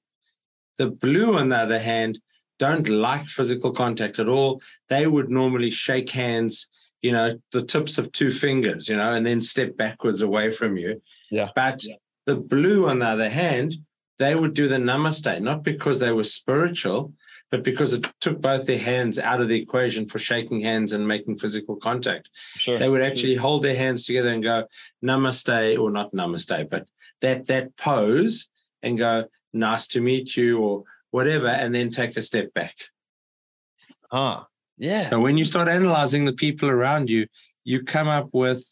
The blue, on the other hand, don't like physical contact at all. They would normally shake hands, you know, the tips of two fingers, you know, and then step backwards away from you. Yeah. But the blue, on the other hand, they would do the namaste, not because they were spiritual, but because it took both their hands out of the equation for shaking hands and making physical contact. Sure. They would actually hold their hands together and go namaste, or not namaste, but that that pose and go, nice to meet you, or whatever, and then take a step back. Huh. Yeah. So when you start analyzing the people around you, you come up with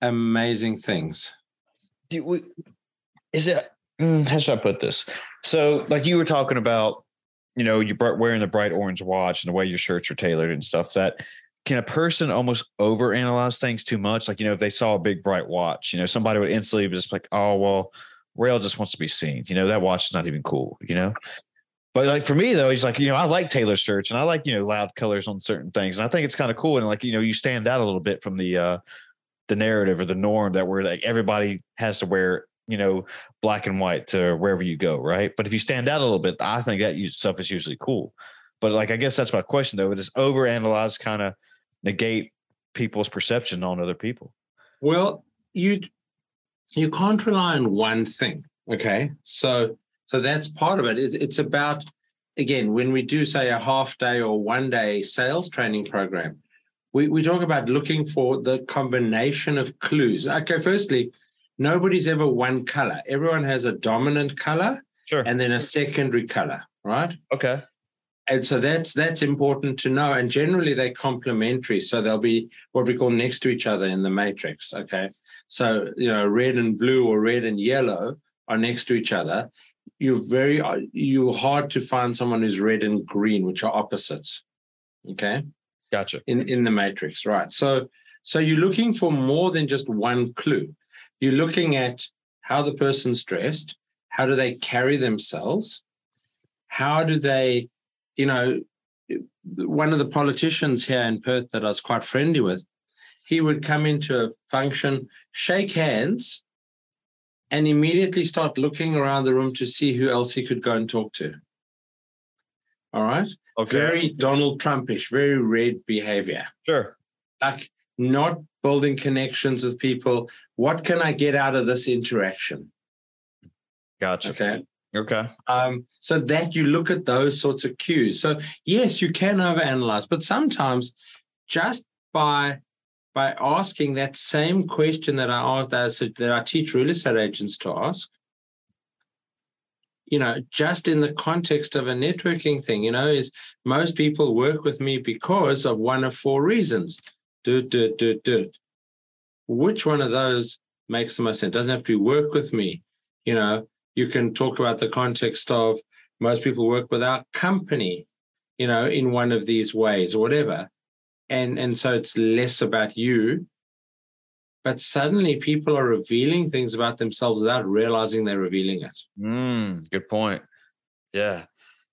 amazing things. do we, is it mm, how should I put this? So, like you were talking about, you know, you br- wearing the bright orange watch and the way your shirts are tailored and stuff. That can a person almost overanalyze things too much? Like, you know, if they saw a big bright watch, you know, somebody would instantly be just like, oh well, Rael just wants to be seen. You know, that watch is not even cool. You know. But like for me though, he's like, you know, I like Taylor shirts and I like, you know, loud colors on certain things. And I think it's kind of cool. And like, you know, you stand out a little bit from the uh the narrative or the norm that we're like everybody has to wear, you know, black and white to wherever you go, right? But if you stand out a little bit, I think that stuff is usually cool. But like I guess that's my question though. It is overanalyze kind of negate people's perception on other people. Well, you you can't rely on one thing. Okay, so so that's part of it. It's, it's about again when we do say a half day or one day sales training program, we we talk about looking for the combination of clues. Okay, firstly, nobody's ever one color. Everyone has a dominant color Sure. and then a secondary color, right? okay. And so that's that's important to know. And generally they're complementary. So they'll be what we call next to each other in the matrix. Okay. So you know, red and blue or red and yellow are next to each other. You're very you're hard to find someone who's red and green, which are opposites. Okay. Gotcha. In in the matrix, right. So so you're looking for more than just one clue. You're looking at how the person's dressed, how do they carry themselves, how do they you know, one of the politicians here in Perth that I was quite friendly with, he would come into a function, shake hands, and immediately start looking around the room to see who else he could go and talk to. All right. Okay. Very Donald Trumpish, very red behavior. sure. Like not building connections with people. What can I get out of this interaction? Gotcha. Okay. Okay. Um, so that you look at those sorts of cues. So yes, you can overanalyze, but sometimes just by by asking that same question that I asked that I, that I teach real estate agents to ask, you know, just in the context of a networking thing, you know, is most people work with me because of one of four reasons. Do, do, do, do. Which one of those makes the most sense? Doesn't have to be work with me, you know, you can talk about the context of most people work with our company, you know, in one of these ways or whatever. And and so it's less about you. But suddenly people are revealing things about themselves without realizing they're revealing it. Mm, good point. Yeah,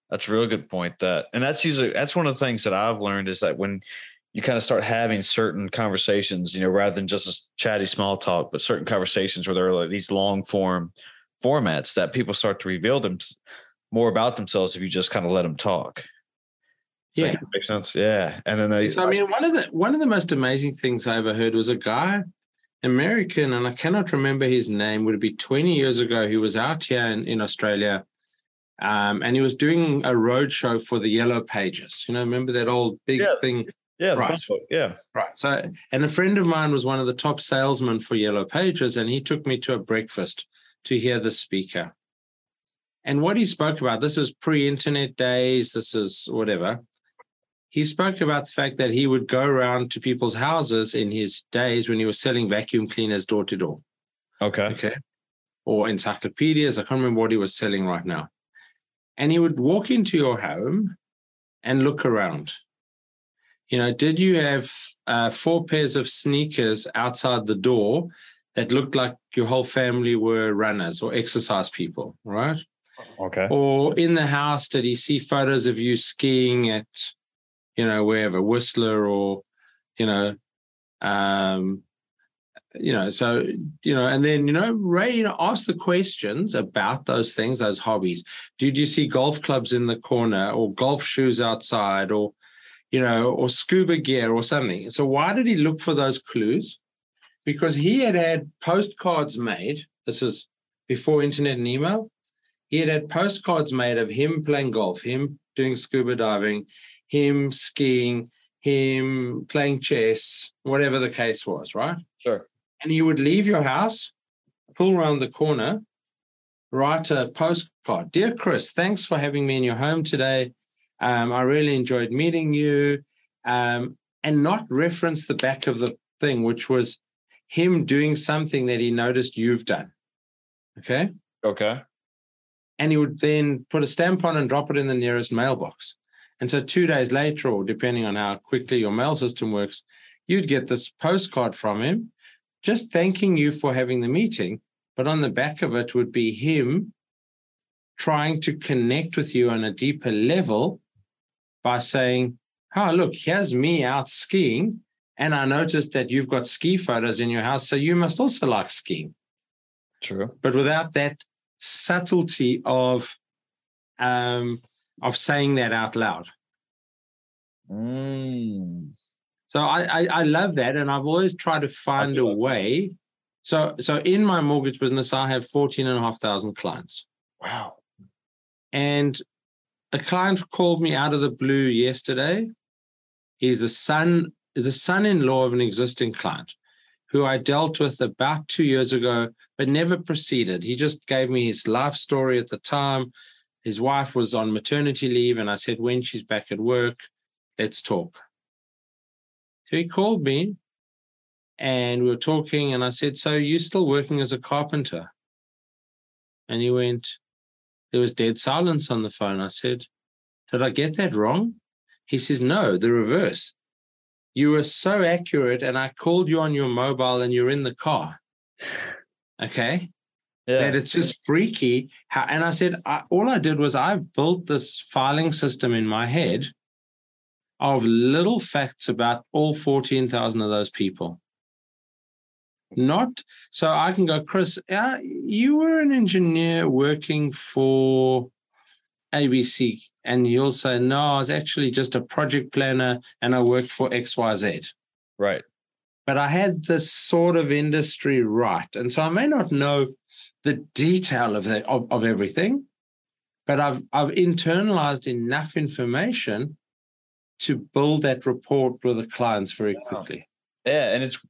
that's a real good point. That and that's usually that's one of the things that I've learned is that when you kind of start having certain conversations, you know, rather than just a chatty small talk, but certain conversations where there are like these long form formats that people start to reveal them more about themselves if you just kind of let them talk. Does Yeah. that make sense. Yeah, and then they. So I mean, one of the one of the most amazing things I ever heard was a guy, American, and I cannot remember his name. Would it be 20 years ago? He was out here in, in Australia Um, and he was doing a road show for the Yellow Pages. You know, remember that old big Yeah. thing? Yeah, Right. book, yeah. Right. So, and a friend of mine was one of the top salesmen for Yellow Pages, and he took me to a breakfast to hear the speaker. And what he spoke about, this is pre internet days, this is whatever. He spoke about the fact that he would go around to people's houses in his days when he was selling vacuum cleaners door to door. Okay. Okay. Or encyclopedias. I can't remember what he was selling right now. And he would walk into your home and look around. You know, did you have uh, four pairs of sneakers outside the door that looked like your whole family were runners or exercise people, right? Okay. Or in the house, did he see photos of you skiing at, you know, wherever, Whistler or, you know, um, you know, so, you know, and then, you know, Ray, you know, ask the questions about those things, those hobbies. Did you see golf clubs in the corner or golf shoes outside or, you know, or scuba gear or something? So why did he look for those clues? Because he had had postcards made. This is before internet and email. He had had postcards made of him playing golf, him doing scuba diving, him skiing, him playing chess, whatever the case was, right? Sure. and he would leave your house, pull around the corner, write a postcard. Dear Chris, thanks for having me in your home today. Um, I really enjoyed meeting you. Um, and not reference the back of the thing, which was him doing something that he noticed you've done. Okay. Okay. And he would then put a stamp on and drop it in the nearest mailbox. And so two days later, or depending on how quickly your mail system works, you'd get this postcard from him just thanking you for having the meeting. But on the back of it would be him trying to connect with you on a deeper level by saying, Oh, look, here's me out skiing. And I noticed that you've got ski photos in your house. So you must also like skiing. True. But without that subtlety of um, of saying that out loud. Mm. So I, I I love that, and I've always tried to find a way. So so in my mortgage business, I have 14 and a half thousand clients. Wow. And a client called me out of the blue yesterday. He's the son, the son-in-law of an existing client who I dealt with about two years ago, but never proceeded. He just gave me his life story at the time. His wife was on maternity leave, and I said, when she's back at work, let's talk. So he called me and we were talking, and I said, So you're still working as a carpenter? And he went, there was dead silence on the phone. I said, Did I get that wrong? He says, No, the reverse. You were so accurate, and I called you on your mobile and you're in the car. Okay. Yeah. That it's just freaky. How, and I said, I, All I did was I built this filing system in my head of little facts about all 14,000 of those people. Not so I can go, Chris, uh, you were an engineer working for ABC. And you'll say, no, I was actually just a project planner and I worked for XYZ. right. But I had this sort of industry right. And so I may not know the detail of, the, of, of everything, but I've, I've internalized enough information to build that rapport with the clients very quickly. Yeah, and it's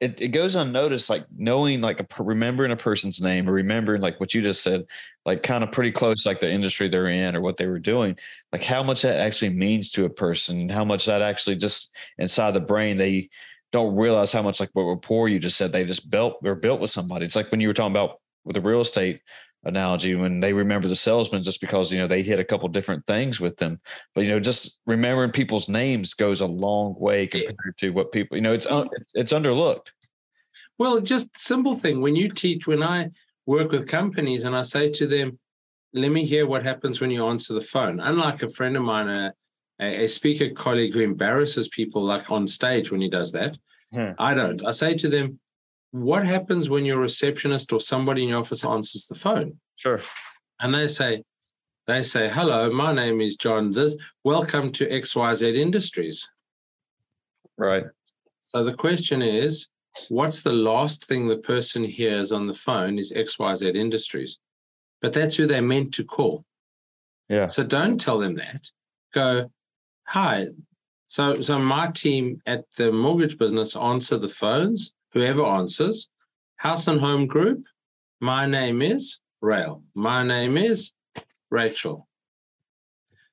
it, it goes unnoticed, like knowing like a remembering a person's name or remembering like what you just said, like kind of pretty close, like the industry they're in or what they were doing, like how much that actually means to a person, how much that actually just inside the brain they don't realize how much like what rapport you just said they just built or built with somebody. It's like when you were talking about with the real estate analogy when they remember the salesman just because you know they hit a couple different things with them but you know just remembering people's names goes a long way compared to what people you know it's un, it's, it's underlooked Well, just simple thing. When you teach, when I work with companies and I say to them, let me hear what happens when you answer the phone. Unlike a friend of mine, a, a speaker colleague who embarrasses people like on stage when he does that. Hmm. I don't. I say to them, what happens when your receptionist or somebody in your office answers the phone? sure And they say, they say, hello, my name is John. This welcome to XYZ Industries. right So the question is, what's the last thing the person hears on the phone is XYZ Industries. But that's who they're meant to call. Yeah. So don't tell them that. Go, hi. So so my team at the mortgage business answer the phones, whoever answers. House and home group. My name is Rael. My name is Rachel.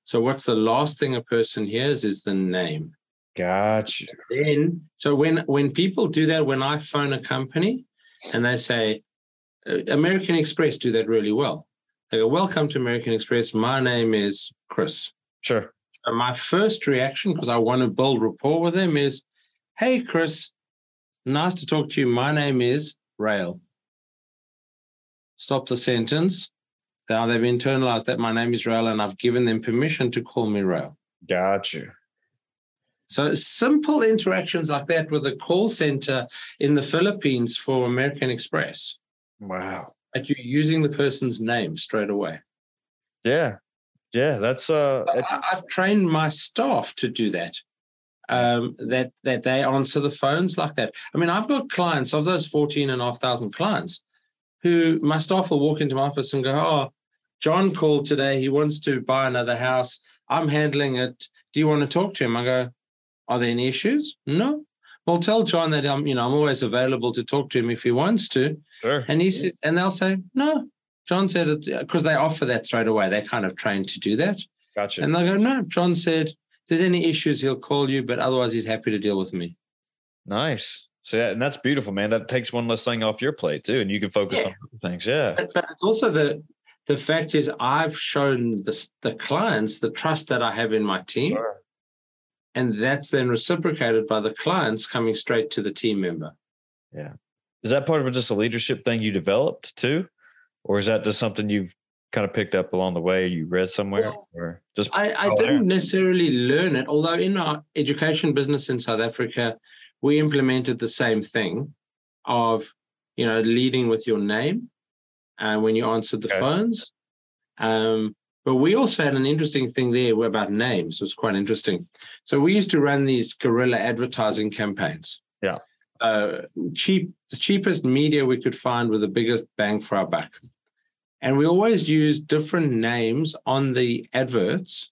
So what's the last thing a person hears is the name. Gotcha. Then so when when people do that, when I phone a company and they say, uh, American Express do that really well. They go, Welcome to American Express. My name is Chris. Sure. My first reaction, because I want to build rapport with them, is Hey, Chris, nice to talk to you. My name is Rael. Stop the sentence. Now they've internalized that my name is Rael and I've given them permission to call me Rael. Gotcha. So simple interactions like that with a call center in the Philippines for American Express. Wow. But you're using the person's name straight away. Yeah. Yeah. That's uh I, I've trained my staff to do that. Um, that that they answer the phones like that. I mean, I've got clients of those 14 and a half thousand clients who my staff will walk into my office and go, Oh, John called today. He wants to buy another house. I'm handling it. Do you want to talk to him? I go, Are there any issues? No. Well, tell John that I'm, you know, I'm always available to talk to him if he wants to. sure. And he said, and they'll say, No. John said it because they offer that straight away. They're kind of trained to do that. Gotcha. And they'll go, No, John said, there's any issues, he'll call you, but otherwise he's happy to deal with me. nice. So yeah, and that's beautiful, man. That takes one less thing off your plate too, and you can focus Yeah. on other things. Yeah. But, but it's also the the fact is I've shown the, the clients the trust that I have in my team. Sure. And that's then reciprocated by the clients coming straight to the team member. Yeah, is that part of just a leadership thing you developed too? Or is that just something you've kind of picked up along the way you read somewhere Well, or just I, I didn't necessarily learn it, although in our education business in South Africa, we implemented the same thing of, you know, leading with your name uh, when you answered the Okay. phones. Um, but we also had an interesting thing there about names. It was quite interesting. So we used to run these guerrilla advertising campaigns. Yeah. Uh, cheap, the cheapest media we could find with the biggest bang for our buck. And we always use different names on the adverts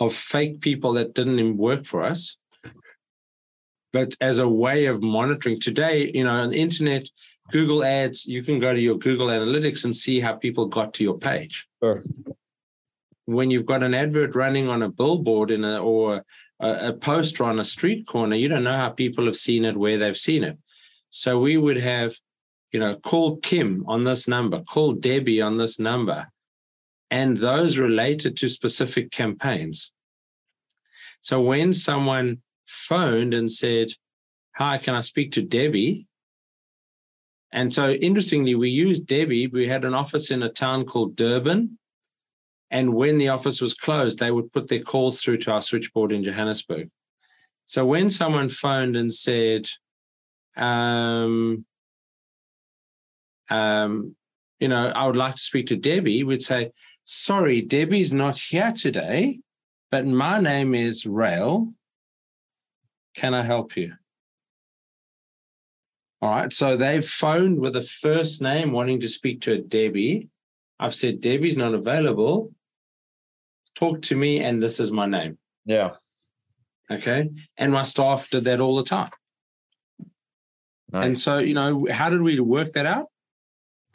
of fake people that didn't even work for us. But as a way of monitoring today, you know, on the internet, Google ads, you can go to your Google Analytics and see how people got to your page. Sure. When you've got an advert running on a billboard in a, or a, a poster on a street corner, you don't know how people have seen it, where they've seen it. So we would have, you know, call Kim on this number, call Debbie on this number, and those related to specific campaigns. So when someone phoned and said, Hi, can I speak to Debbie? And so interestingly, we used Debbie. We had an office in a town called Durban. And when the office was closed, they would put their calls through to our switchboard in Johannesburg. So when someone phoned and said, um, um, you know, I would like to speak to Debbie, we'd say, sorry, Debbie's not here today, but my name is Rael. Can I help you? All right. So they've phoned with a first name wanting to speak to a Debbie. I've said, Debbie's not available. Talk to me, and this is my name. Yeah. Okay. And my staff did that all the time. Nice. And so, you know, how did we work that out?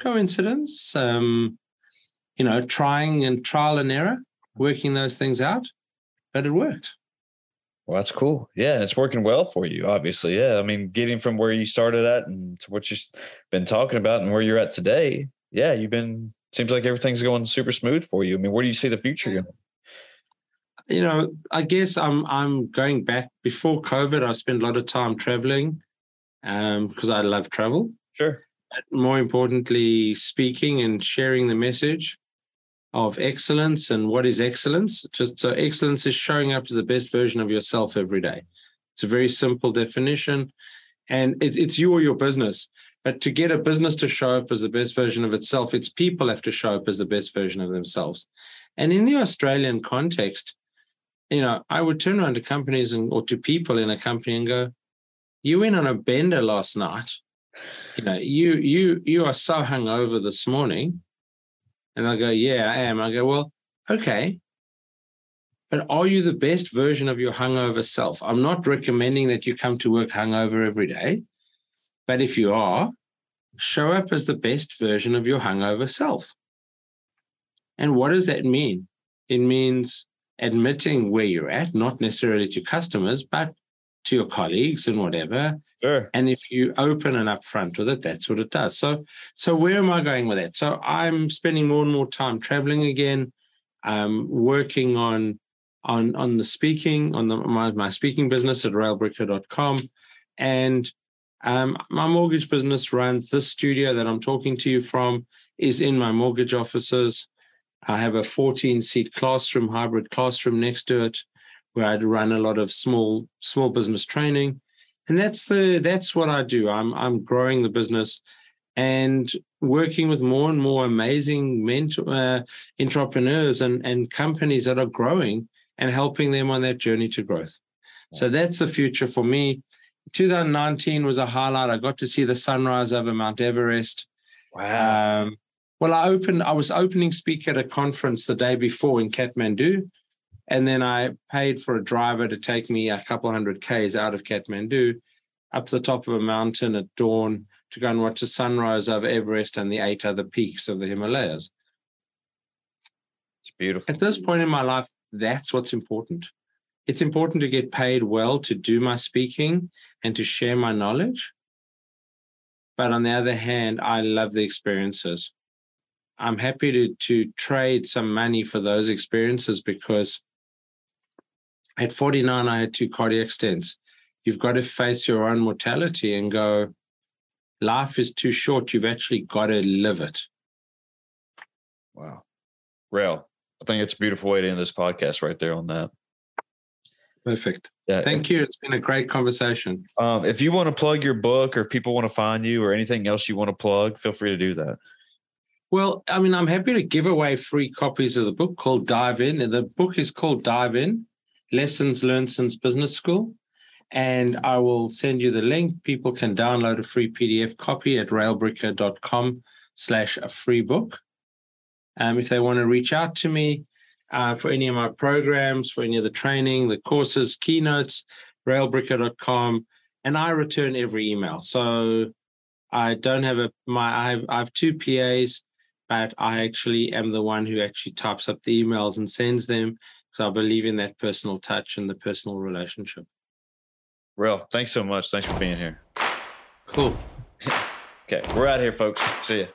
Coincidence, um, you know, trying and trial and error, working those things out, but it worked. Well, that's cool. Yeah, and it's working well for you, obviously. Yeah, I mean, getting from where you started at and to what you've been talking about and where you're at today. Yeah, you've been. Seems like everything's going super smooth for you. I mean, where do you see the future going? You know, I guess I'm I'm going back before COVID. I spent a lot of time traveling um, because I love travel. Sure. More importantly, speaking and sharing the message of excellence and what is excellence. Just so excellence is showing up as the best version of yourself every day. It's a very simple definition, and it, it's you or your business. But to get a business to show up as the best version of itself, its people have to show up as the best version of themselves. And in the Australian context, you know, I would turn around to companies and or to people in a company and go, "You went on a bender last night. You know, you you you are so hungover this morning." And I go, "Yeah, I am." I go, "Well, Okay. But are you the best version of your hungover self? I'm not recommending that you come to work hungover every day. But if you are, show up as the best version of your hungover self. And what does that mean? It means admitting where you're at, not necessarily to customers, but to your colleagues and whatever. Sure. And if you open and upfront with it, that's what it does. So, so where am I going with that? So I'm spending more and more time traveling again. I'm working on on on the speaking on the, my, my speaking business at raelbricker.com and um, my mortgage business runs this studio that I'm talking to you from is in my mortgage offices. I have a 14 seat classroom, hybrid classroom next to it, where i'd run a lot of small small business training, and that's the that's what I do. I'm I'm growing the business and working with more and more amazing mentor, uh, entrepreneurs and and companies that are growing and helping them on that journey to growth. So that's the future for me. 2019 was a highlight. I got to see the sunrise over Mount Everest. Wow. Um, well, I opened. I was opening speaker at a conference the day before in Kathmandu, and then I paid for a driver to take me a couple hundred k's out of Kathmandu, up the top of a mountain at dawn to go and watch the sunrise over Everest and the eight other peaks of the Himalayas. It's beautiful. At this point in my life, that's what's important. It's important to get paid well to do my speaking and to share my knowledge. But on the other hand, I love the experiences. I'm happy to, to trade some money for those experiences because at 49, I had two cardiac stents. You've got to face your own mortality and go, life is too short. You've actually got to live it. Wow. Rael, I think it's a beautiful way to end this podcast right there on that. Perfect. Yeah. Thank you. It's been a great conversation. Um, if you want to plug your book or if people want to find you or anything else you want to plug, feel free to do that. Well, I mean, I'm happy to give away free copies of the book called Dive In. And the book is called Dive In Lessons Learned Since Business School. And I will send you the link. People can download a free PDF copy at raelbricker.com slash a free book. Um, if they want to reach out to me uh, for any of my programs, for any of the training, the courses, keynotes, raelbricker.com. And I return every email. So I don't have a my I have I have two PAs, but I actually am the one who actually types up the emails and sends them. So I believe in that personal touch and the personal relationship. Real. thanks so much. Thanks for being here. Cool. Okay, we're out here, folks. See ya.